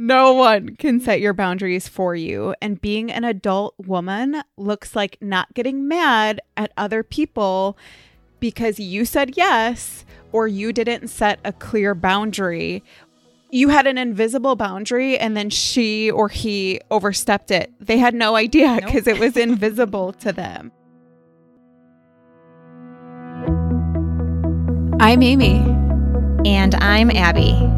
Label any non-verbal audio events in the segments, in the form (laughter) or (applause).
No one can set your boundaries for you. And being an adult woman looks like not getting mad at other people because you said yes or you didn't set a clear boundary. You had an invisible boundary and then she or he overstepped it. They had no idea because nope. it was invisible to them. I'm Amy. And I'm Abby.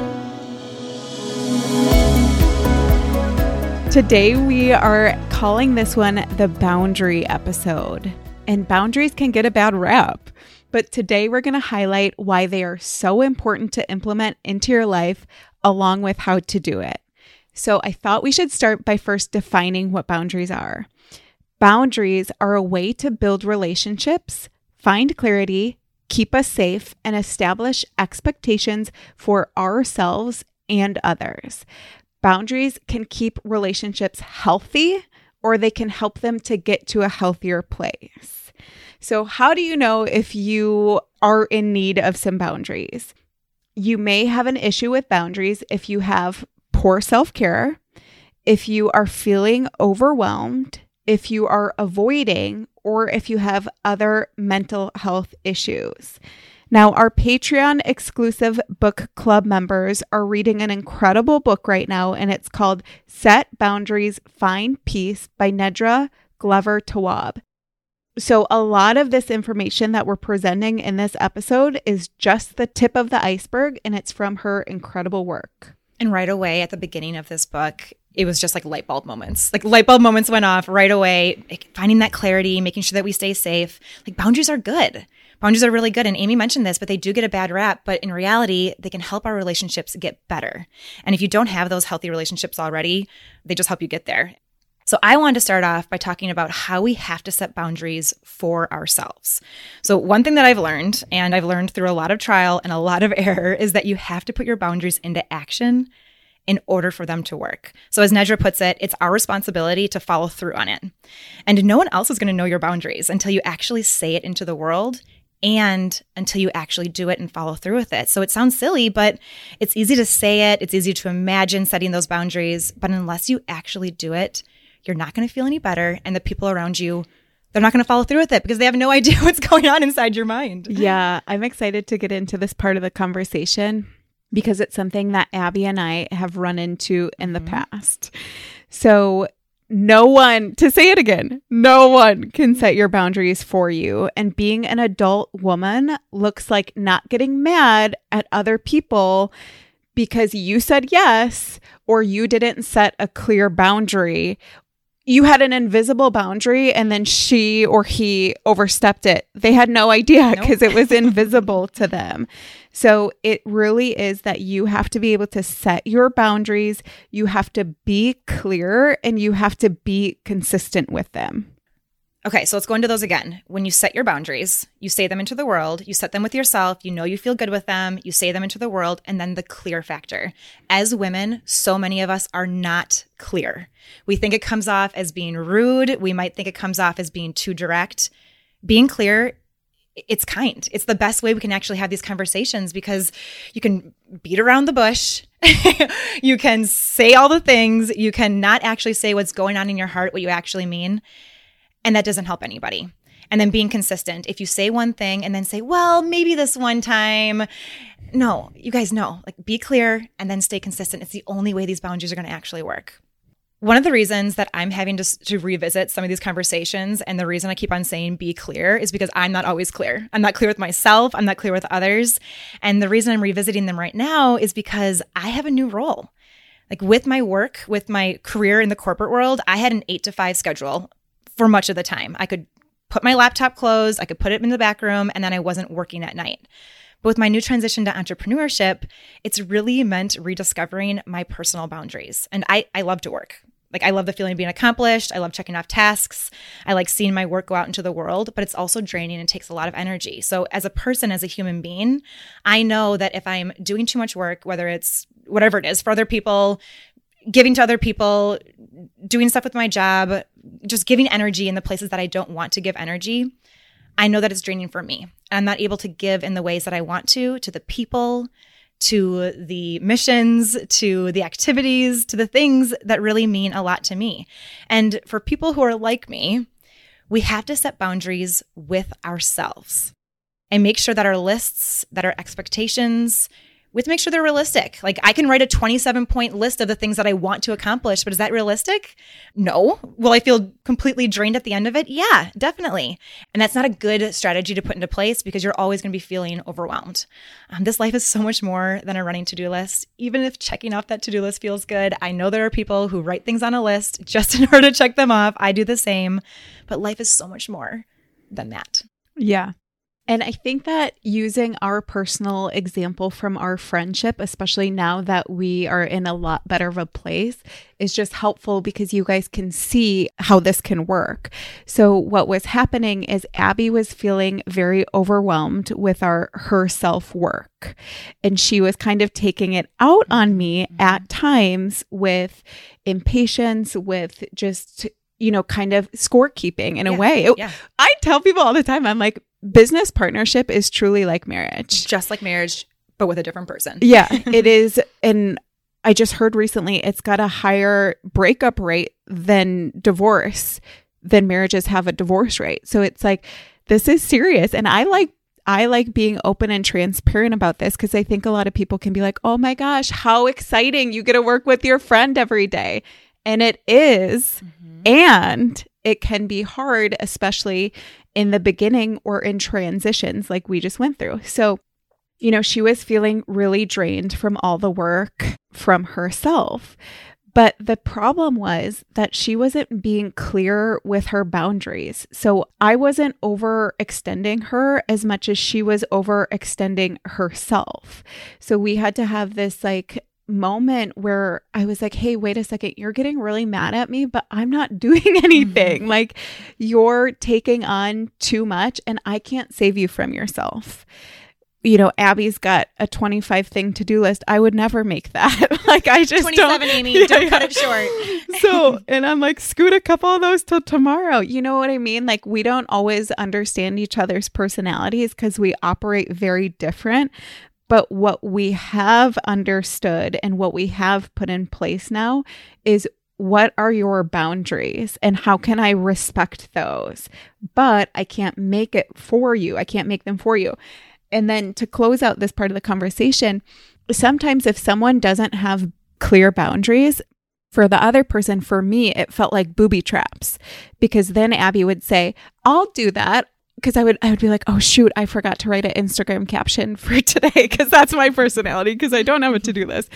Today, we are calling this one the boundary episode. And boundaries can get a bad rap. But today, we're going to highlight why they are so important to implement into your life, along with how to do it. So, I thought we should start by first defining what boundaries are. Boundaries are a way to build relationships, find clarity, keep us safe, and establish expectations for ourselves and others. Boundaries can keep relationships healthy or they can help them to get to a healthier place. So, how do you know if you are in need of some boundaries? You may have an issue with boundaries if you have poor self care, if you are feeling overwhelmed, if you are avoiding, or if you have other mental health issues. Now, our Patreon exclusive book club members are reading an incredible book right now, and it's called Set Boundaries, Find Peace by Nedra Glover Tawwab. So, a lot of this information that we're presenting in this episode is just the tip of the iceberg, and it's from her incredible work. And right away at the beginning of this book, it was just like light bulb moments. Like light bulb moments went off right away, finding that clarity, making sure that we stay safe. Like boundaries are good boundaries are really good. And Amy mentioned this, but they do get a bad rap. But in reality, they can help our relationships get better. And if you don't have those healthy relationships already, they just help you get there. So, I wanted to start off by talking about how we have to set boundaries for ourselves. So, one thing that I've learned, and I've learned through a lot of trial and a lot of (laughs) error, is that you have to put your boundaries into action in order for them to work. So, as Nedra puts it, it's our responsibility to follow through on it. And no one else is going to know your boundaries until you actually say it into the world and until you actually do it and follow through with it. So it sounds silly, but it's easy to say it. It's easy to imagine setting those boundaries. But unless you actually do it, you're not going to feel any better. And the people around you, they're not going to follow through with it because they have no (laughs) idea what's going on inside your mind. (laughs) Yeah. I'm excited to get into this part of the conversation because it's something that Abby and I have run into in the mm-hmm. past. So no one, to say it again, no one can set your boundaries for you. And being an adult woman looks like not getting mad at other people because you said yes or you didn't set a clear boundary. You had an invisible boundary and then she or he overstepped it. They had no idea because nope. it was invisible to them. So it really is that you have to be able to set your boundaries, you have to be clear, and you have to be consistent with them. Okay, so let's go into those again. When you set your boundaries, you say them into the world, you set them with yourself, you know you feel good with them, you say them into the world, and then the clear factor. As women, so many of us are not clear. We think it comes off as being rude, we might think it comes off as being too direct. Being clear it's kind. It's the best way we can actually have these conversations because you can beat around the bush. (laughs) you can say all the things. You can not actually say what's going on in your heart, what you actually mean. And that doesn't help anybody. And then being consistent. If you say one thing and then say, well, maybe this one time. No, you guys know, like be clear and then stay consistent. It's the only way these boundaries are going to actually work. One of the reasons that I'm having to, to revisit some of these conversations and the reason I keep on saying be clear is because I'm not always clear. I'm not clear with myself, I'm not clear with others. And the reason I'm revisiting them right now is because I have a new role. Like with my work, with my career in the corporate world, I had an eight to five schedule for much of the time. I could put my laptop closed, I could put it in the back room, and then I wasn't working at night. But with my new transition to entrepreneurship, it's really meant rediscovering my personal boundaries. And I, I love to work. Like, I love the feeling of being accomplished. I love checking off tasks. I like seeing my work go out into the world, but it's also draining and takes a lot of energy. So, as a person, as a human being, I know that if I'm doing too much work, whether it's whatever it is for other people, giving to other people, doing stuff with my job, just giving energy in the places that I don't want to give energy, I know that it's draining for me. I'm not able to give in the ways that I want to, to the people, to the missions, to the activities, to the things that really mean a lot to me. And for people who are like me, we have to set boundaries with ourselves and make sure that our lists, that our expectations, we have to make sure they're realistic. Like I can write a 27 point list of the things that I want to accomplish, but is that realistic? No. Will I feel completely drained at the end of it? Yeah, definitely. And that's not a good strategy to put into place because you're always going to be feeling overwhelmed. Um, this life is so much more than a running to do list. Even if checking off that to do list feels good, I know there are people who write things on a list (laughs) just in order to check them off. I do the same, but life is so much more than that. Yeah. And I think that using our personal example from our friendship, especially now that we are in a lot better of a place, is just helpful because you guys can see how this can work. So what was happening is Abby was feeling very overwhelmed with our her self-work. And she was kind of taking it out on me mm-hmm. at times with impatience, with just you know, kind of scorekeeping in Yeah, a way. It- yeah. I tell people all the time, I'm like, business partnership is truly like marriage. Just like marriage, but with a different person. (laughs) Yeah, (laughs) it is. And I just heard recently it's got a higher breakup rate than divorce, than marriages have a divorce rate. So it's like, this is serious. And I like, I like being open and transparent about this because I think a lot of people can be like, oh my gosh, how exciting. You get to work with your friend every day. And it is. Mm-hmm. And it can be hard, especially in the beginning or in transitions like we just went through. So, you know, she was feeling really drained from all the work from herself. But the problem was that she wasn't being clear with her boundaries. So I wasn't overextending her as much as she was overextending herself. So we had to have this like moment where I was like, hey, wait a second, you're getting really mad at me, but I'm not (laughs) doing anything. Mm-hmm. Like, you're taking on too much, and I can't save you from yourself. You know, Abby's got a 25 thing to do list. I would never make that. (laughs) like, I just 27, don't. (laughs) Amy. Yeah, don't cut it short. so, and I'm like, scoot a couple of those till tomorrow. You know what I mean? Like, we don't always understand each other's personalities because we operate very different. But what we have understood and what we have put in place now is what are your boundaries and how can I respect those? But I can't make it for you. I can't make them for you. And then to close out this part of the conversation, sometimes if someone doesn't have clear boundaries, for the other person, for me, it felt like booby traps because then Abby would say, I'll do that. Because I would, I would be like, oh shoot, I forgot to write an Instagram caption for (laughs) today because that's my personality because I don't have a to do mm-hmm. list.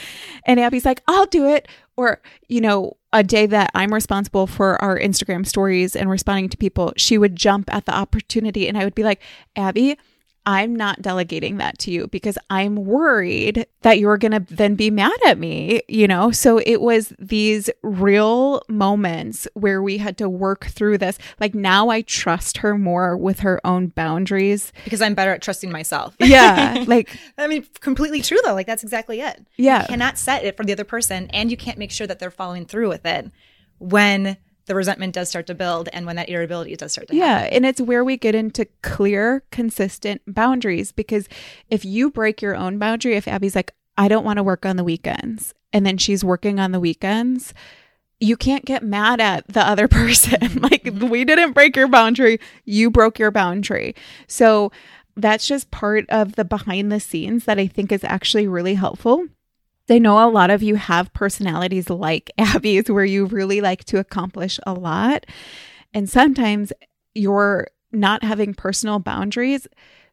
And Abby's like, I'll do it. Or, you know, a day that I'm responsible for our Instagram stories and responding to people, she would jump at the opportunity and I would be like, Abby, I'm not delegating that to you because I'm worried that you're going to then be mad at me, you know? So it was these real moments where we had to work through this. Like now I trust her more with her own boundaries. because I'm better at trusting myself. (laughs) Yeah. (laughs) like, I mean, completely true though. Like that's exactly it. Yeah. You cannot set it for the other person and you can't make sure that they're following through with it when the resentment does start to build and when that irritability does start to happen. yeah. And it's where we get into clear, consistent boundaries because if you break your own boundary, if Abby's like, I don't want to work on the weekends, and then she's working on the weekends, you can't get mad at the other (laughs) person. Mm-hmm, like, mm-hmm. we didn't break your boundary, you broke your boundary. So, that's just part of the behind the scenes that I think is actually really helpful. I know a lot of you have personalities like (laughs) Abby's where you really like to accomplish a lot. And sometimes you're not having personal boundaries,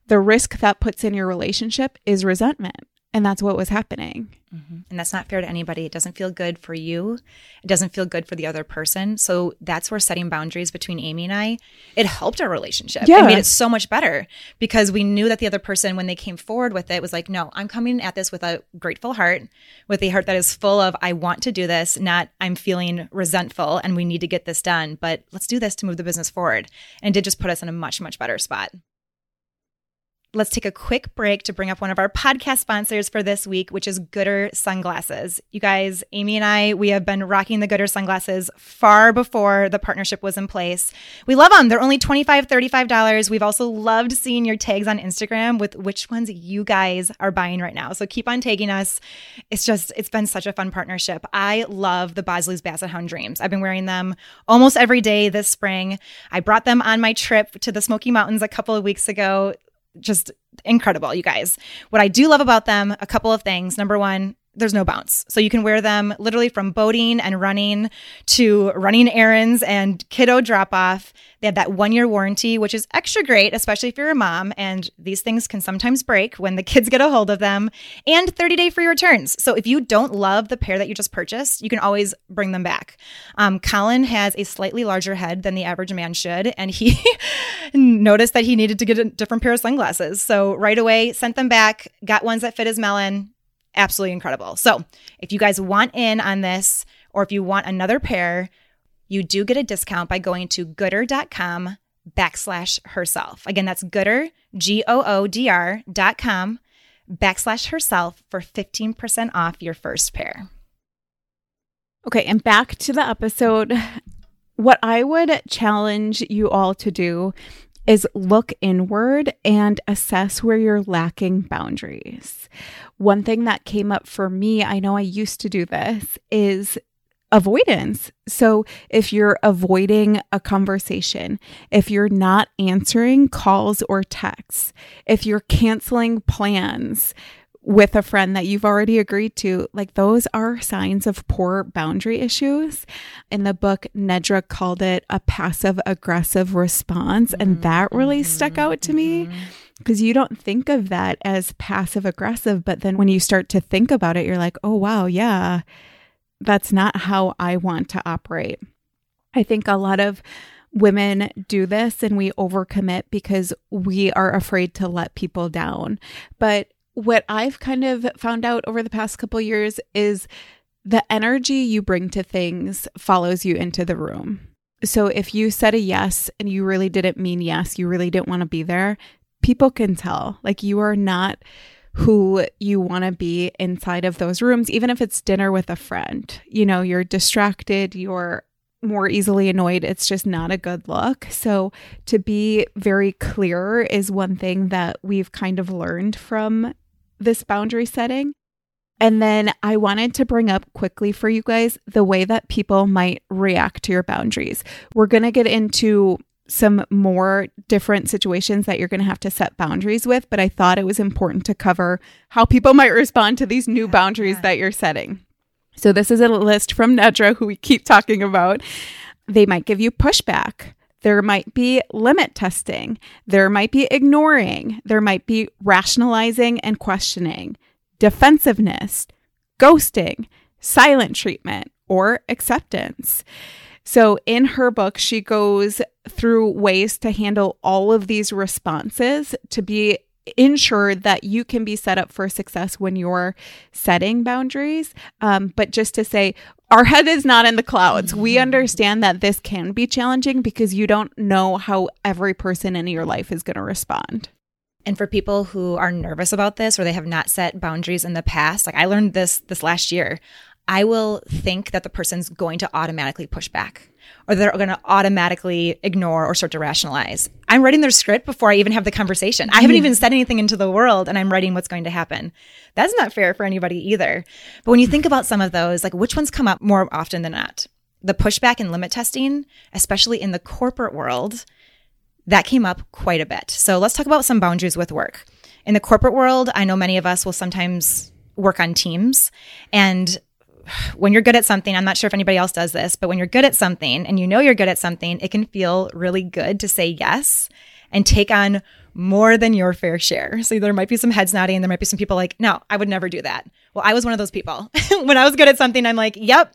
the risk that puts in your relationship is resentment. And that's what was happening. Mm-hmm. And that's not fair to anybody. It doesn't feel good for you. It doesn't feel good for the other person. So that's where setting boundaries between Amy and I, it helped our relationship. Yeah. It made it so much better because we knew that the other person, when they came forward with it, was like, no, I'm coming at this with a grateful heart, with a heart that is full of, I want to do this, not I'm feeling resentful and we need to get this done, but let's do this to move the business forward. And it did just put us in a much, much better spot let's take a quick break to bring up one of our podcast sponsors for this week, which is Goodr Sunglasses. You guys, Amy and I, we have been rocking the Goodr sunglasses far before the partnership was in place. We love them. They're only $25, $35. We've also loved seeing your tags on Instagram with which ones you guys are buying right now. So keep on tagging us. It's just, it's been such a fun partnership. I love the Bosley's Basset Hound Dreams. I've been wearing them almost every day this spring. I brought them on my trip to the Smoky Mountains a couple of weeks ago just incredible, you guys. What I do love about them, a couple of things. Number one, there's no bounce. So you can wear them literally from boating and running to running errands and kiddo drop off. They have that one year warranty, which is extra great, especially if you're a mom. And these things can sometimes break when the (laughs) kids get a hold of them, and 30 day free returns. So if you don't love the pair that you just purchased, you can always bring them back. Um, Colin has a slightly larger head than the average man should, and he (laughs) noticed that he needed to get a different pair of sunglasses. So right away, sent them back, got ones that fit his melon absolutely incredible. So, if you guys want in on this, or if you want another pair, you do get a discount by going to goodr.com backslash herself. Again, that's gooder, G O O D R dot com backslash herself for 15% off your first pair. Okay, and back to the episode. What I would challenge you all to do is look inward and assess where you're lacking boundaries. One thing that came up for me, I know I used to do this, is avoidance. So if you're avoiding a conversation, if you're not answering calls or texts, if you're canceling plans, with a friend that you've already agreed to, like those are signs of poor boundary issues. In the book, Nedra called it a passive aggressive response. And mm-hmm. that really mm-hmm. stuck out to me mm-hmm. because you don't think of that as passive aggressive. But then when you start to think about it, you're like, oh, wow, yeah, that's not how I want to operate. I think a lot of women do this and we overcommit because we are afraid to let people down. But what I've kind of found out over the past couple years is the energy you bring to things follows you into the room. So if you said a yes and you really didn't mean yes, you really didn't want to be there, people can tell. Like you are not who you want to be inside of those rooms, even if it's dinner with a friend. You know, you're distracted, you're more easily annoyed. It's just not a good look. So, to be very clear is one thing that we've kind of learned from this boundary setting. And then I wanted to bring up quickly for you guys the way that people might react to your boundaries. We're going to get into some more different situations that you're going to have to set boundaries with, but I thought it was important to cover how people might respond to these new boundaries yeah. that you're setting. So, this is a list from Nedra, who we keep talking about. They might give you pushback. There might be limit testing. There might be ignoring. There might be rationalizing and questioning, defensiveness, ghosting, silent treatment, or acceptance. So, in her book, she goes through ways to handle all of these responses to be ensure that you can be set up for success when you're setting boundaries. Um, but just to say, our head is not in the clouds. We mm-hmm. understand that this can be challenging because you don't know how every person in your life is going to respond. And for people who are nervous about this or they have not set boundaries in the past, like I learned this this last year, I will think that the person's going to automatically push back or they're going to automatically ignore or start to rationalize. I'm writing their script before I even have the conversation. I haven't mm-hmm. even said anything into the world and I'm writing what's going to happen. That's not fair for anybody either. But when you think about some of those, like which ones come up more often than not? The pushback and limit testing, especially in the corporate world, that came up quite a bit. So let's talk about some boundaries with work. In the corporate world, I know many of us will sometimes work on teams and when you're good at something, I'm not sure if anybody else does this, but when you're good at something and you know you're good at something, it can feel really good to say yes and take on more than your fair share. So there might be some heads nodding. There might be some people like, no, I would never do that. Well, I was one of those people. (laughs) when I was good at something, I'm like, yep,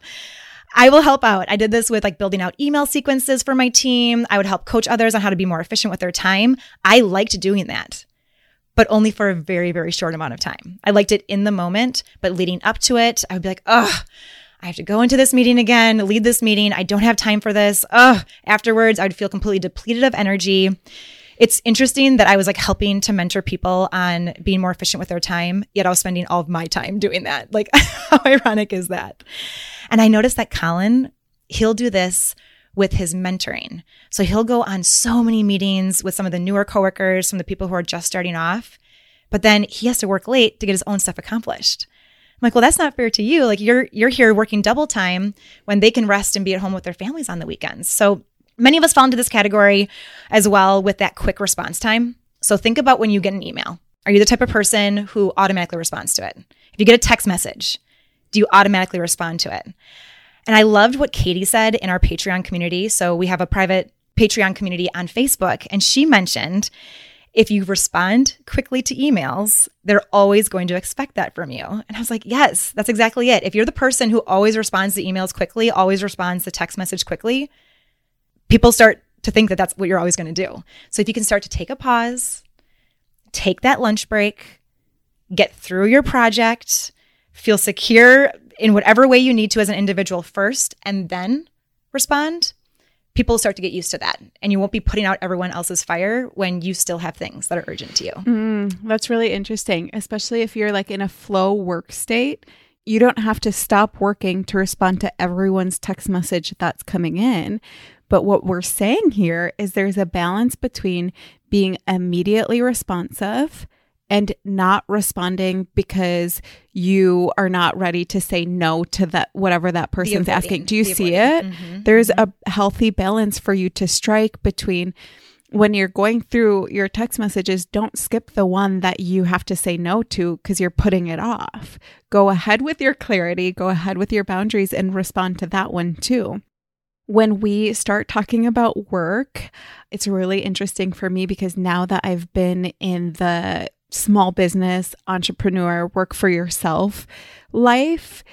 I will help out. I did this with like building out email sequences for my team. I would help coach others on how to be more efficient with their time. I liked doing that, but only for a very, very short amount of time. I liked it in the moment, but leading up to it, I would be like, oh, I have to go into this meeting again, lead this meeting. I don't have time for this. Ugh. Afterwards, I would feel completely depleted of energy it's interesting that I was like helping to mentor people on being more efficient with their time, yet I was spending all of my time doing that. (laughs) Like, how ironic is that? And I noticed that Colin, he'll do this with his mentoring. So he'll go on so many meetings with some of the newer coworkers, some of the people who are just starting off, but then he has to work late to get his own stuff accomplished. I'm like, well, that's not fair to you. Like you're you're here working double time when they can rest and be at home with their families on the weekends. So Many of us fall into this category as well with that quick response time. So think about when you get an email. Are you the type of person who automatically responds to it? If you get a text message, do you automatically respond to it? And I loved what Katie said in our Patreon community. So we have a private Patreon community on Facebook, and she mentioned if you respond quickly to emails, they're always going to expect that from you. And I was like, yes, that's exactly it. If you're the person who always responds to emails quickly, always responds to text message quickly, people start to think that that's what you're always going to do. So if you can start to take a pause, take that lunch break, get through your project, feel secure in whatever way you need to as an individual first, and then respond, people start to get used to that. And you won't be putting out everyone else's fire when you still have things that are urgent to you. Mm, that's really interesting, especially if you're like in a flow work state. You don't have to stop working to respond to everyone's text message that's coming in but what we're saying here is there's a balance between being immediately responsive and not responding because you are not ready to say no to that whatever that person's asking. Do you see it? Mm-hmm. There's mm-hmm. a healthy balance for you to strike between when you're going through your text messages, don't skip the one that you have to say no to because you're putting it off. Go ahead with your clarity, go ahead with your boundaries, and respond to that one too when we start talking about work, it's really interesting for me because now that I've been in the small business, entrepreneur, work for yourself life,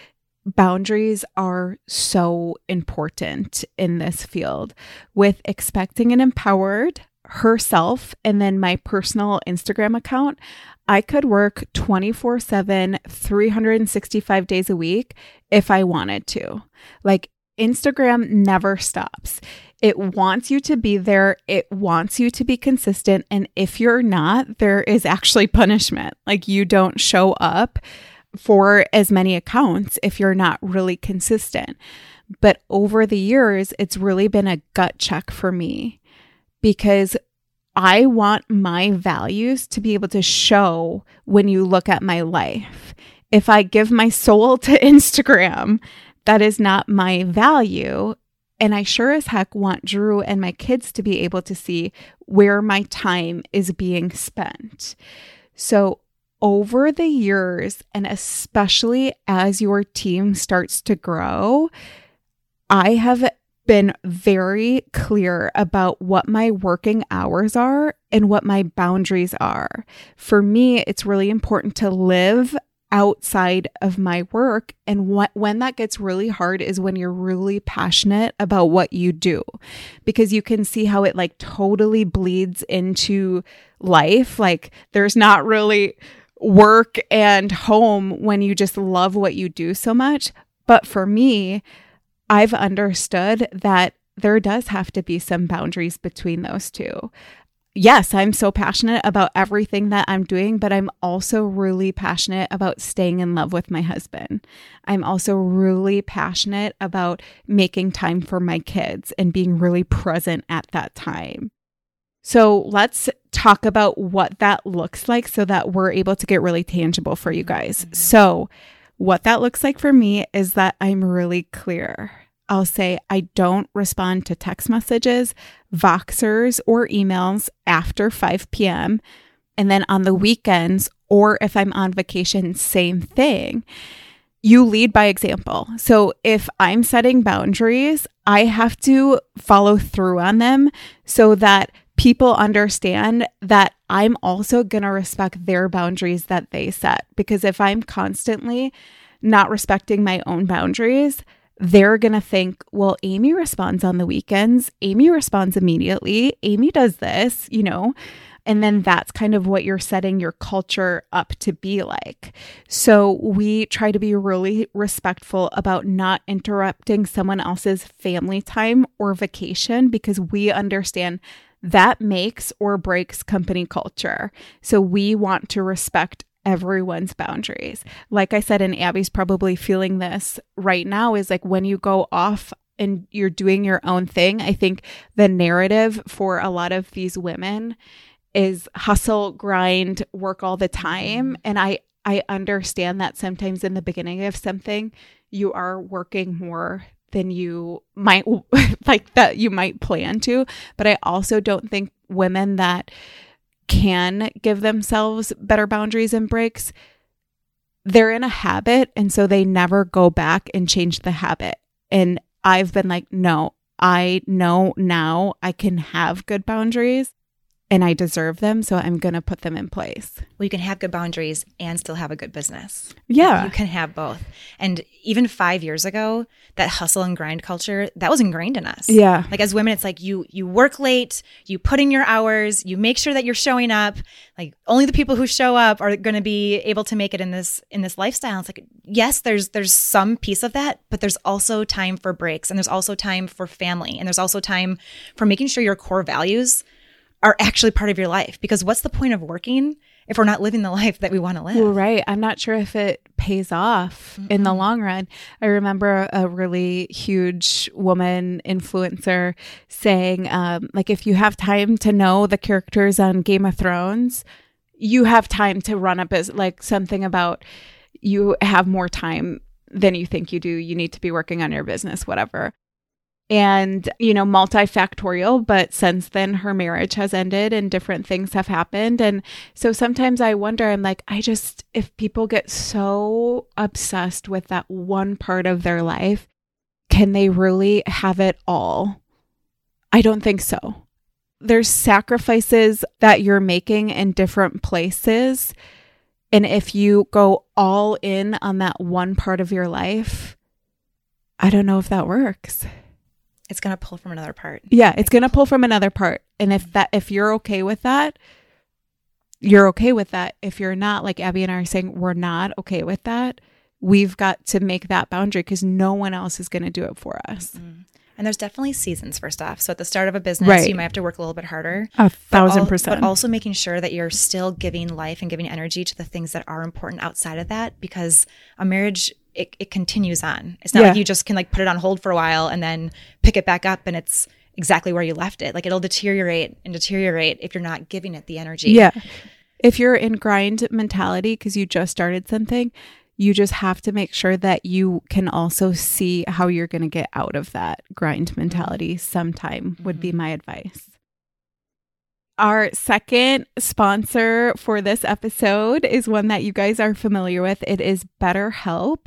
boundaries are so important in this field. With expecting and empowered herself and then my personal Instagram account, I could work 24 7, 365 days a week if I wanted to. Like, Instagram never stops. It wants you to be there. It wants you to be consistent. And if you're not, there is actually punishment. Like you don't show up for as many accounts if you're not really consistent. But over the years, it's really been a gut check for me because I want my values to be able to show when you look at my life. If I give my soul (laughs) to Instagram, that is not my value. And I sure as heck want Drew and my kids to be able to see where my time is being spent. So, over the years, and especially as your team starts to grow, I have been very clear about what my working hours are and what my boundaries are. For me, it's really important to live outside of my work. And when that gets really hard is when you're really passionate about what you do, because you can see how it like totally bleeds into life. Like there's not really work and home when you just love what you do so much. But for me, I've understood that there does have to be some boundaries between those two yes, I'm so passionate about everything that I'm doing, but I'm also really passionate about staying in love with my husband. I'm also really passionate about making time for my kids and being really present at that time. So let's talk about what that looks like so that we're able to get really tangible for you guys. Mm-hmm. So, what that looks like for me is that I'm really clear. I'll say I don't respond to text messages, Voxers, or emails after 5 p.m. And then on the weekends, or if I'm on vacation, same thing. You lead by example. So if I'm setting boundaries, I have to follow through on them so that people understand that I'm also going to respect their boundaries that they set. Because if I'm constantly not respecting my own boundaries, they're going to think, well, Amy responds on the weekends. Amy responds immediately. Amy does this, you know? And then that's kind of what you're setting your culture up to be like. So we try to be really respectful about not interrupting someone else's family time or vacation because we understand that makes or breaks company culture. So we want to respect everyone's boundaries. Like I said, and Abby's probably feeling this right now is like when you go off and you're doing your own thing, I think the narrative for a lot of these women is hustle, grind, work all the time. Mm-hmm. And I I understand that sometimes in the beginning of something, you are working more than you might (laughs) like that you might plan to. But I also don't think women that can give themselves better boundaries and breaks, they're in a habit. And so they never go back and change the habit. And I've been like, no, I know now I can have good boundaries and I deserve them, so I'm going to put them in place. Well, you can have good boundaries and still have a good business. Yeah. You can have both. And even 5 years ago, that hustle and grind culture, that was ingrained in us. Yeah. Like as women, it's like you you work late, you put in your hours, you make sure that you're showing up. Like only the people who show up are going to be able to make it in this in this lifestyle. It's like yes, there's there's some piece of that, but there's also time for breaks and there's also time for family and there's also time for making sure your core values are actually part of your life. Because what's the point of working if we're not living the (laughs) life that we want to live? Well, right. I'm not sure if it pays off mm-hmm. in the long run. I remember a really huge woman influencer saying, um, like, if you have time to know the characters on Game of Thrones, you have time to run a business, like something about you have more time than you think you do. You need to be working on your business, whatever and you know multifactorial but since then her marriage has ended and different things have happened. And so sometimes i wonder i'm like i just if people get so obsessed with that one part of their life can they really have it all? I don't think so. There's sacrifices that you're making in different places and if you go all in on that one part of your life i don't know if that works it's going to pull from another part. Yeah, it's going to pull from another part. And if that if you're okay with that, you're okay with that. If you're not, like Abby and I are saying, we're not okay with that, we've got to make that boundary because no one else is going to do it for us. Mm-hmm. And there's definitely seasons for stuff. So at the start of a business, right. you might have to work a little bit harder. A thousand percent. But also making sure that you're still giving life and giving energy to the things that are important outside of that because a marriage it, it continues on. It's not yeah. like you just can like put it on hold for a while and then pick it back up and it's exactly where you left it. Like it'll deteriorate and deteriorate if you're not giving it the energy. Yeah. If you're in grind mentality because you just started something, you just have to make sure that you can also see how you're going to get out of that grind mentality sometime, would mm-hmm. be my advice. Our second sponsor for this episode is one that you guys are familiar with. It is BetterHelp.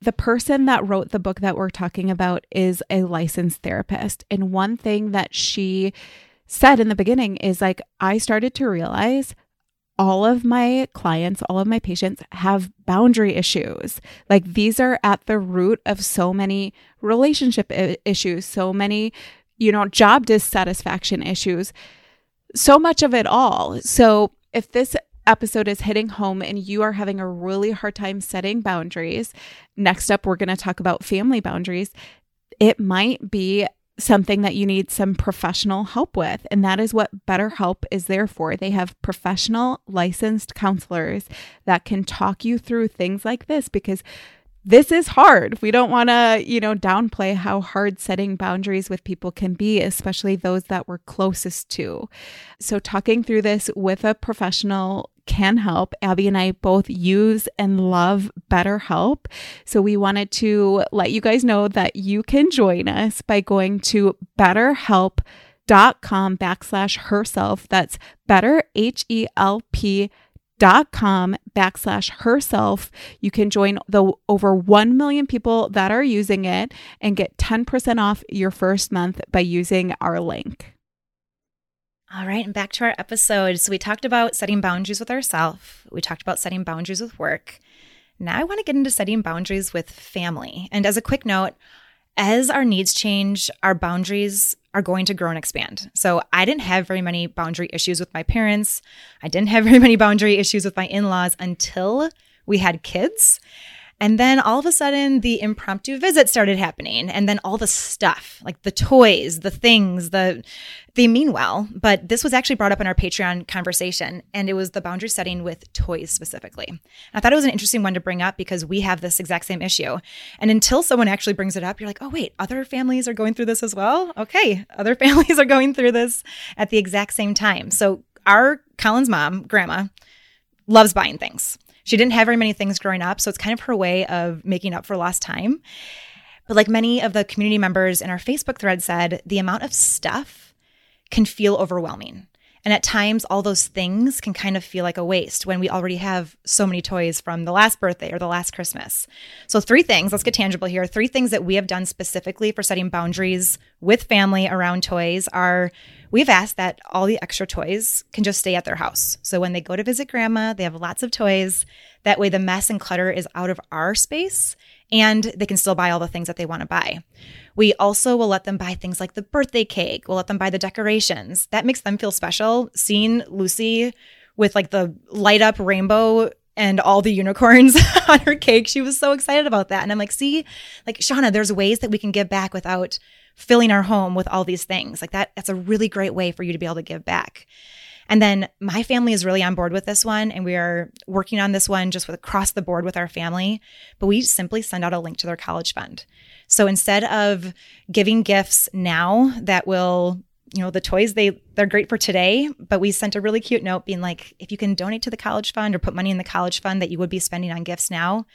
The person that wrote the book that we're talking about is a licensed therapist. And one thing that she said in the beginning is like, I started to realize all of my clients, all of my patients have boundary issues. Like these are at the root of so many relationship issues, so many, you know, job dissatisfaction issues so much of it all. So if this episode is hitting home and you are having a really hard time setting boundaries, next up, we're going to talk about family boundaries. It might be something that you need some professional help with. And that is what BetterHelp is there for. They have professional licensed counselors that can talk you through things like this because this is hard. We don't want to, you know, downplay how hard setting boundaries with people can be, especially those that we're closest to. So, talking through this with a professional can help. Abby and I both use and love BetterHelp. So, we wanted to let you guys know that you can join us by going to betterhelp.com backslash herself. That's better, H E L P dot com backslash herself. You can join the over 1 million people that are using it and get 10% off your first month by using our link. All right, and back to our episode. So we talked about setting boundaries with ourselves. We talked about setting boundaries with work. Now I want to get into setting boundaries with family. And as a quick note, as our needs change, our boundaries are going to grow and expand. So I didn't have very many boundary issues with my parents. I didn't have (laughs) very many boundary issues with my in-laws until we had kids. And then all of a sudden, the impromptu visit started happening, and then all the stuff, like the toys, the things, the they mean well. But this was actually brought up in our Patreon conversation, and it was the boundary setting with toys specifically. I thought it was an interesting one to bring up because we have this exact same issue. And until someone actually brings it up, you're like, oh wait, other families are going through this as well. Okay, other (laughs) families are going through this at the exact same time. So our Colin's mom, grandma, loves buying things. She didn't have very many things growing up, so it's kind of her way of making up for lost time. But like many of the community members in our Facebook thread said, the amount of stuff can feel overwhelming. And at times, all those things can kind of feel like a waste when we already have so many toys from the last birthday or the last Christmas. So, three things, let's get tangible here. Three things that we have done specifically for setting boundaries with family around toys are we've asked that all the extra toys can just stay at their house. So, when they go to visit grandma, they have lots of toys. That way, the mess and clutter is out of our space and they can still buy all the things that they want to buy. We also will let them buy things like the birthday cake. We'll let them buy the decorations. That makes them feel special. Seeing Lucy with like the light up rainbow and all the unicorns (laughs) on her cake, she was so excited about that. And I'm like, see, like Shauna, there's ways that we can give back without filling our home with all these things. Like that, that's a really great way for you to be able to give back. And then my family is really on board with this one, and we are working on this one just with across the board with our family. But we simply send out a link to their college fund. So instead of giving gifts now that will you know the toys they they're great for today but we sent a really cute note being like if you can donate to the college fund or put money in the college fund that you would be spending on gifts now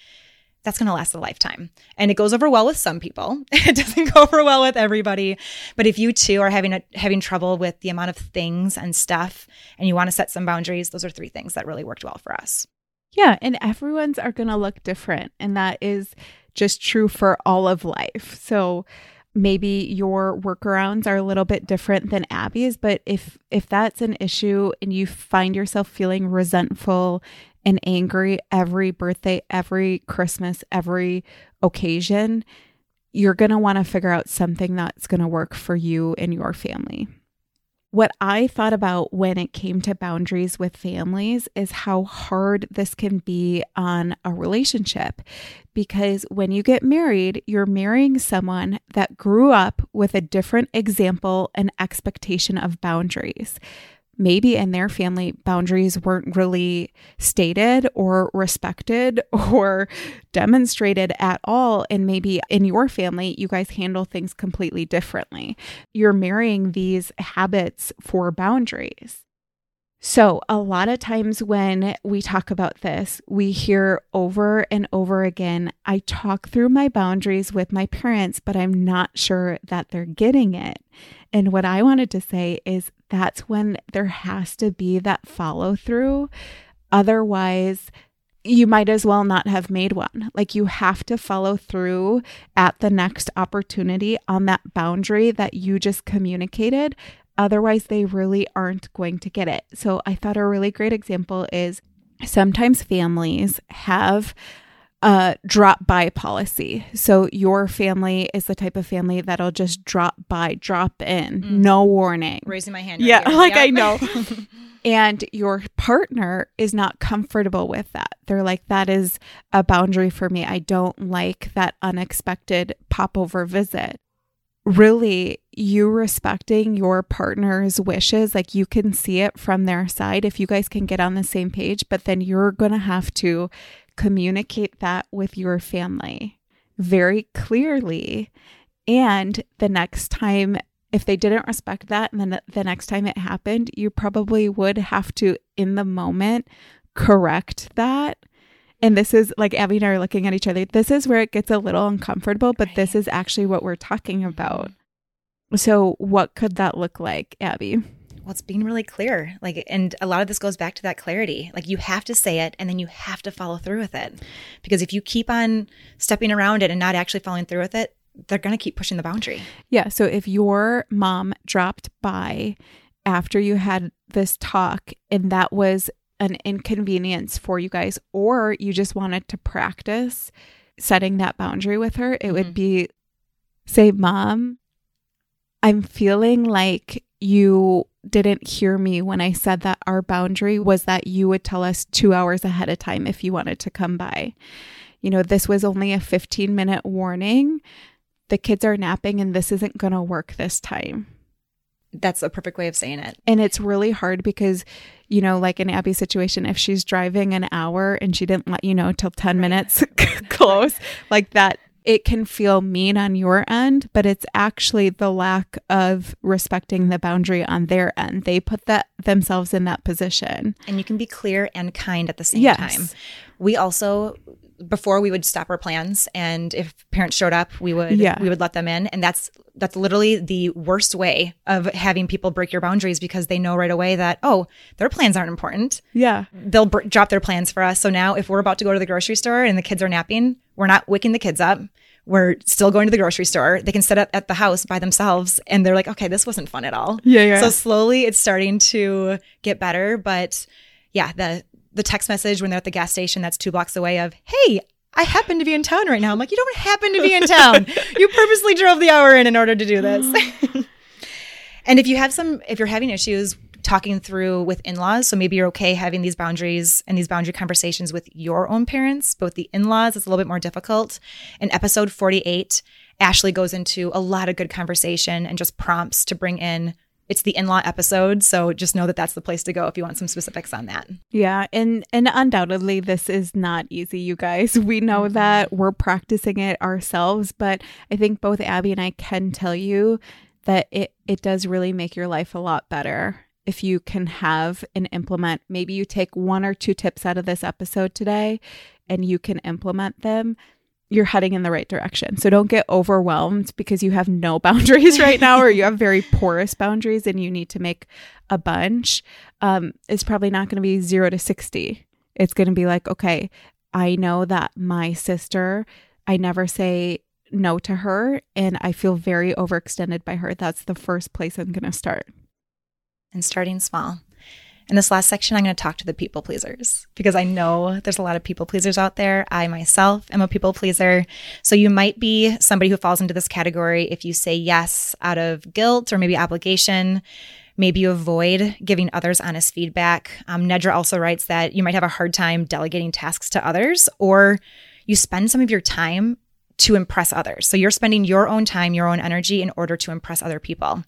that's going to last a lifetime. And it goes over well with some people. (laughs) It doesn't go over well with everybody. But if you too are having a, having trouble with the amount of things and stuff and you want to set some boundaries, those are three things that really worked well for us. Yeah, and everyone's are going to look different and that is just true for all of life. So maybe your workarounds are a little bit different than Abby's, but if if that's an issue and you find yourself feeling resentful and angry every birthday, every Christmas, every occasion, you're going to want to figure out something that's going to work for you and your family. What I thought about when it came to boundaries with families is how hard this can be on a relationship. Because when you get married, you're marrying someone that grew up with a different example and expectation of boundaries maybe in their family boundaries weren't really stated or respected (laughs) or demonstrated at all. And maybe in your family you guys handle things completely differently. You're marrying these habits for boundaries. So, a lot of times when we talk about this, we hear over and over again I talk through my boundaries with my parents, but I'm not sure that they're getting it. And what I wanted to say is that's when there has to be that follow through. Otherwise, you might as well not have made one. Like you have to follow through at the next opportunity on that boundary that you just communicated. Otherwise, they really aren't going to get it. So, I thought a really great example is sometimes families have a drop by policy. So, your family is the type of family that'll just drop by, drop in, mm. no warning. Raising my hand. Right yeah, here. (laughs) like yep. I know. (laughs) and your partner is not comfortable with that. They're like, that is a boundary for me. I don't like that unexpected popover visit really you respecting your partner's wishes like you can see it from their side if you guys can get on the same page but then you're going to have to communicate that with your family very clearly and the next time if they didn't respect that and then the next time it happened you probably would have to in the moment correct that and this is like Abby and I are looking at each other. This is where it gets a little uncomfortable, but right. this is actually what we're talking about. So, what could that look like, Abby? Well, it's being really clear. Like, and a lot of this goes back to that clarity. Like, you have to say it and then you have to follow through with it. Because if you keep on stepping around it and not actually following through with it, they're going to keep pushing the boundary. Yeah. So, if your mom dropped by after you had this talk and that was an inconvenience for you guys, or you just wanted to practice setting that boundary with her, it mm-hmm. would be say, Mom, I'm feeling like you didn't hear me when I said that our boundary was that you would tell us two hours ahead of time if you wanted to come by. You know, this was only a 15 minute warning. The kids are napping and this isn't going to work this time. That's a perfect way of saying it. And it's really hard because, you know, like in Abby's situation, if she's driving an hour and she didn't let you know till 10 right. minutes (laughs) close, like that it can feel mean on your end, but it's actually the lack of respecting the boundary on their end. They put that themselves in that position. And you can be clear and kind at the same yes. time. We also before we would stop our plans and if parents showed up we would yeah. we would let them in and that's that's literally the worst way of having people break your boundaries because they know right away that oh their plans aren't important yeah they'll br- drop their plans for us so now if we're about to go to the grocery store and the kids are napping we're not waking the kids up we're still going to the grocery store. They can sit up at the house by themselves and they're like, okay, this wasn't fun at all. Yeah, yeah. So slowly it's starting to get better. But yeah, the the text message when they're at the gas station that's two blocks away of, hey, I happen to be in town right now. I'm like, you don't happen to be in town. (laughs) you purposely drove the hour in in order to do this. (laughs) and if you have some, if you're having issues talking through with in laws, so maybe you're okay having these boundaries and these boundary conversations with your own parents, but with the in laws, it's a little bit more difficult. In episode 48, Ashley goes into a lot of good conversation and just prompts to bring in it's the in-law episode. So just know that that's the place to go if you want some specifics on that. Yeah and and undoubtedly this is not easy you guys. (laughs) We know mm-hmm. that. We're practicing it ourselves but i think both abby and i can tell you that it it does really make your life a lot better if you can have and implement maybe you take one or two tips out of this episode today and you can implement them you're heading in the right direction. So don't get overwhelmed because you have no (laughs) boundaries right now or you have very porous boundaries and you need to make a bunch. Um, it's probably not going to be zero to 60. It's going to be like, okay, I know that my sister, I never say no to her and I feel very overextended by her. That's the first place I'm going to start. And starting small. In this last section, I'm going to talk to the people pleasers because I know there's a lot of people pleasers out there. I myself am a people pleaser. So you might be somebody who falls into this category if you say yes out of guilt or maybe obligation. Maybe you avoid giving others honest feedback. Um, Nedra also writes that you might have a hard time delegating tasks to others, or you spend some of your time to impress others. So you're spending your own time, your own energy in order to impress other people.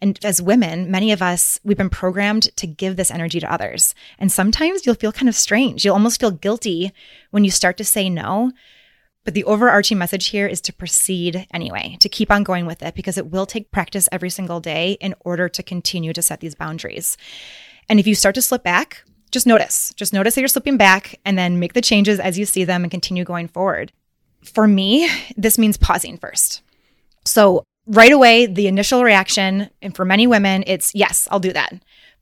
And as women, many of us, we've been programmed to give this energy to others. And sometimes you'll feel kind of strange. You'll almost feel guilty when you start to say no. But the overarching message here is to proceed anyway, to keep on going with it because it will take practice every single day in order to continue to set these boundaries. And if you start to slip back, just notice. Just notice that you're slipping back and then make the changes as you see them and continue going forward for me, this means pausing first. So, right away, the initial reaction, and for many women, it's yes, I'll do that.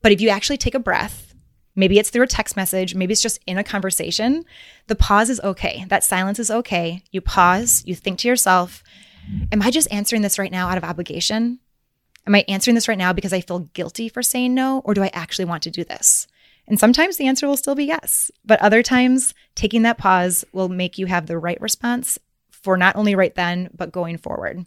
But if you actually take a breath, maybe it's through a text message, maybe it's just in a conversation, the pause is okay. That silence is okay. You pause, you think to yourself, Am I just answering this right now out of obligation? Am I answering this right now because I feel guilty for saying no? Or do I actually want to do this? And sometimes the answer will still be yes. But other times, taking that pause will make you have the right response for not only right then, but going forward.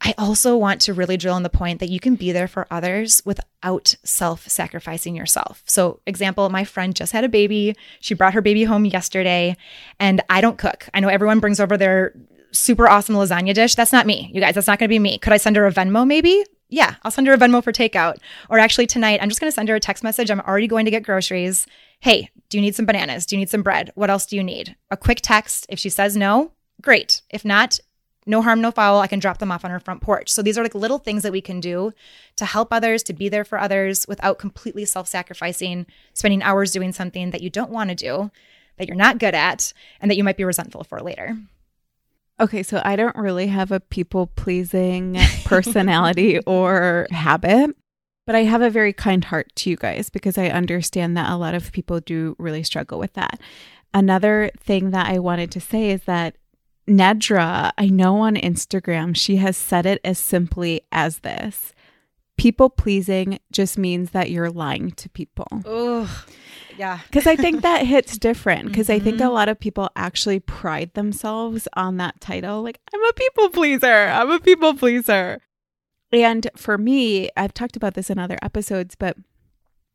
I also want to really drill on the point that you can be there for others without self sacrificing yourself. So, example, my friend just had a baby. She brought her baby home yesterday, and I don't cook. I know everyone brings over their super awesome lasagna dish. That's not me, you guys. That's not going to be me. Could I send her a Venmo maybe? Yeah, I'll send her a Venmo for takeout. Or actually, tonight, I'm just going to send her a text message. I'm already going to get groceries. Hey, do you need some bananas? Do you need some bread? What else do you need? A quick text. If she says no, great. If not, no harm, no foul. I can drop them off on her front porch. So these are like little things that we can do to help others, to be there for others without completely self sacrificing, spending hours doing something that you don't want to do, that you're not good at, and that you might be resentful for later. Okay, so I don't really have a people pleasing personality (laughs) or habit, but I have a very kind heart to you guys because I understand that a lot of people do really struggle with that. Another thing that I wanted to say is that Nedra, I know on Instagram, she has said it as simply as this people pleasing just means that you're lying to people. Oh, yeah. (laughs) Because I think that hits different. Because I think a Mhm. lot of people actually pride themselves on that title. Like, I'm a people pleaser. I'm a people pleaser. And for me, I've talked about this in other episodes, but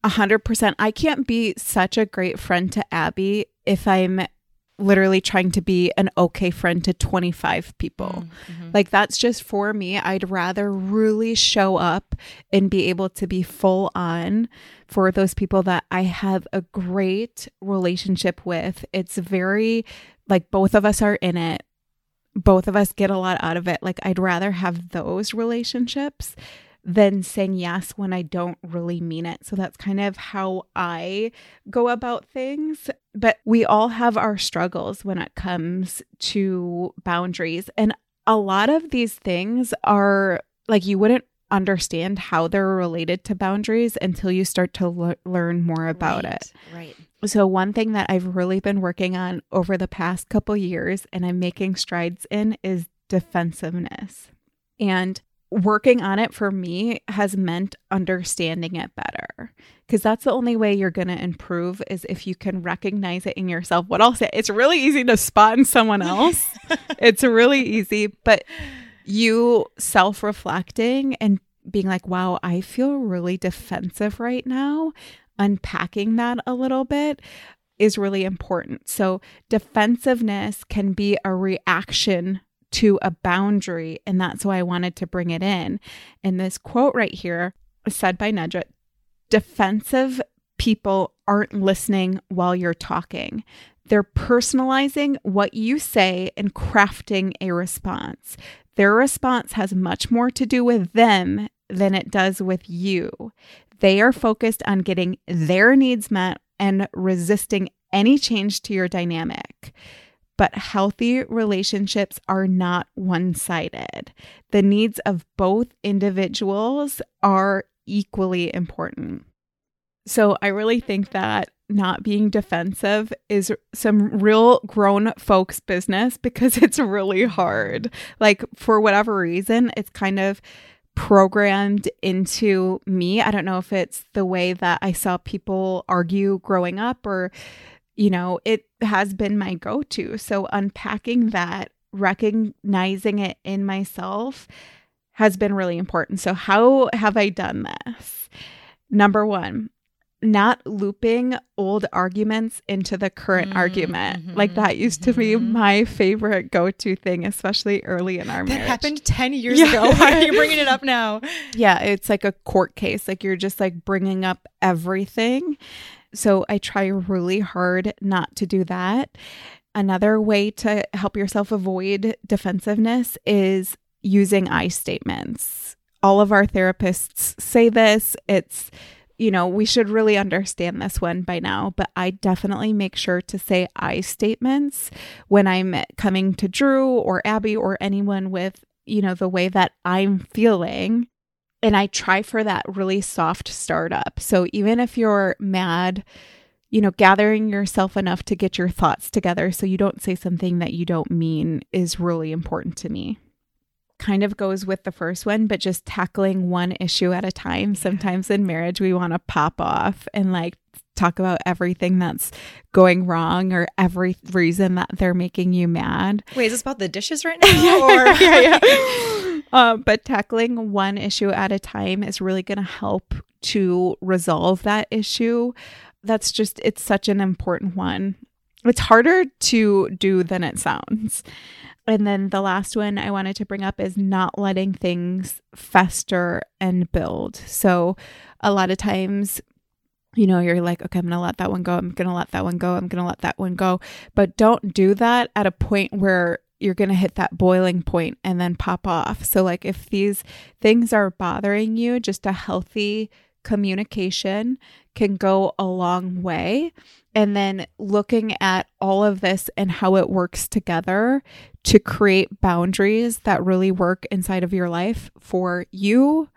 100%, I can't be such a great friend to Abby if I'm literally trying to be an okay friend to 25 people. Mhm. Like that's just for me. I'd rather really show up and be able to be full on for those people that I have a great relationship with. It's very like both of us are in it. Both of us get a lot out of it. Like I'd rather have those relationships than saying yes when I don't really mean it. So that's kind of how I go about things. But we all have our struggles when it comes to boundaries. And a lot of these things are like you wouldn't understand how they're related to boundaries until you start to le- learn more about Right, it. Right. So one thing that I've really been working on over the past couple years and I'm making strides in is defensiveness. And working on it for me has meant understanding it better because that's the only way you're going to improve is if you can recognize it in yourself. What I'll say, it's really easy to spot in someone else. (laughs) it's really easy, but you self-reflecting and being like, "Wow, I feel really defensive right now." Unpacking that a little bit is really important. So, defensiveness can be a reaction to a boundary. And that's why I wanted to bring it in. And this quote right here said by Nedra defensive people aren't listening while you're talking. They're personalizing what you say and crafting a response. Their response has much more to do with them than it does with you. They are focused on getting their needs met and resisting any change to your dynamic. But healthy relationships are not one sided. The needs of both individuals are equally important. So I really think that not being defensive is some real grown folks business because (laughs) it's really hard. Like for whatever reason, it's kind of programmed into me. I don't know if it's the way that I saw people argue growing up or you know, it has been my go-to. So unpacking that, recognizing it in myself has been really important. So how have I done this? Number 1, not looping old arguments into the current Mm, argument. like that used to be mhm. my favorite go-to thing, especially early in our That marriage. happened 10 years Yeah. ago. (laughs) Why are you bringing it up now? (laughs) Yeah, it's like a court case. Like you're just like bringing up everything. So I try really hard not to do that. Another way to help yourself avoid defensiveness is using I statements. All of our therapists say this. It's, you know, we should really understand this one by now, but I definitely make sure to say I statements when I'm coming to Drew or Abby or anyone with, you know, the way that I'm feeling and I try for that really soft startup. So even if you're mad, you know, gathering yourself enough to get your thoughts together so you don't say something that you don't mean is really important to me. Kind of goes with the first one, but just tackling one issue at a time. Sometimes in marriage, we want to pop off and like talk about everything that's going wrong or every reason that they're making you mad. Wait, is this about the dishes right (laughs) now? or yeah, yeah. Um, (laughs) but tackling one issue at a time is really going to help to resolve that issue. That's just, it's such an important one. It's harder to do than it sounds. And then the last one I wanted to bring up is not letting things fester and build. So a lot of times, you know, you're like, okay, I'm going to let that one go. I'm going to let that one go. I'm going to let that one go. But don't do that at a point where you're going to hit that boiling point and then pop off. So, like, if these things are bothering you, just a healthy communication can go a long way. And then looking at all of this and how it works together to create boundaries that really work inside of your life for you,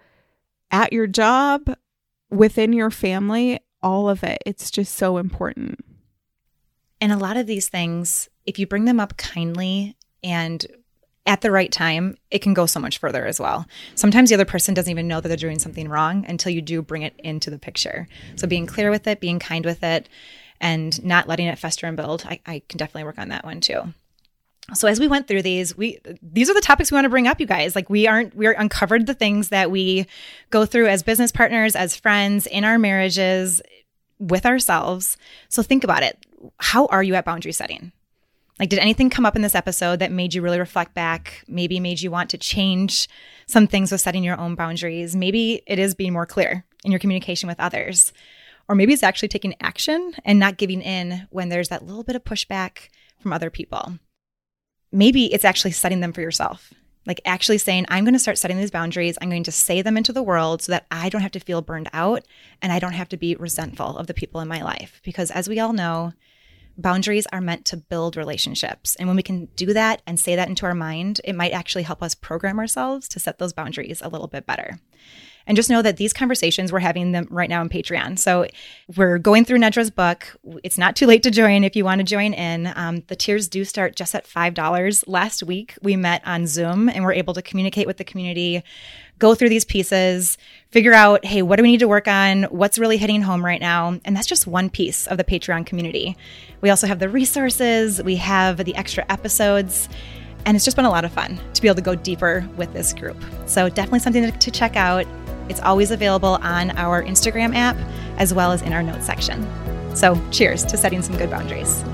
at your job, within your family, all of it. It's just so important. And a lot of these things, if you bring them up kindly and at the right time, it can go so much further as well. Sometimes the other person doesn't even know that they're doing something wrong until you do bring it into the picture. So being clear with it, being kind with it, and not letting it fester and build, I, I can definitely work on that one too. So as we went through these, we these are the topics we want to bring up, you guys. Like we aren't we are uncovered the things that we go through as business partners, as friends, in our marriages, with ourselves. So think about it. How are you at boundary setting? Like, did anything come up in this episode that made you really reflect back? Maybe made you want to change some things with setting your own boundaries. Maybe it is being more clear in your communication with others. Or maybe it's actually taking action and not giving in when there's that little bit of pushback from other people. Maybe it's actually setting them for yourself. Like actually saying, I'm going to start setting these boundaries. I'm going to say them into the world so that I don't have to feel burned out and I don't have to be resentful of the people in my life. Because as we all know, boundaries are meant to build relationships. And when we can do that and say that into our mind, it might actually help us program ourselves to set those boundaries a little bit better. And just know that these conversations, we're having them right now on Patreon. So we're going through Nedra's book. It's not too late to join if you want to join in. Um, the tiers do start just at $5. Last week, we met on Zoom and we're able to communicate with the community, go through these pieces, figure out, hey, what do we need to work on? What's really hitting home right now? And that's just one piece of the Patreon community. We also have the resources, we have the extra episodes. And it's just been a lot of fun to be able to go deeper with this group. So, definitely something to, to check out. It's always available on our Instagram app as well as in our notes section. So, cheers to setting some good boundaries.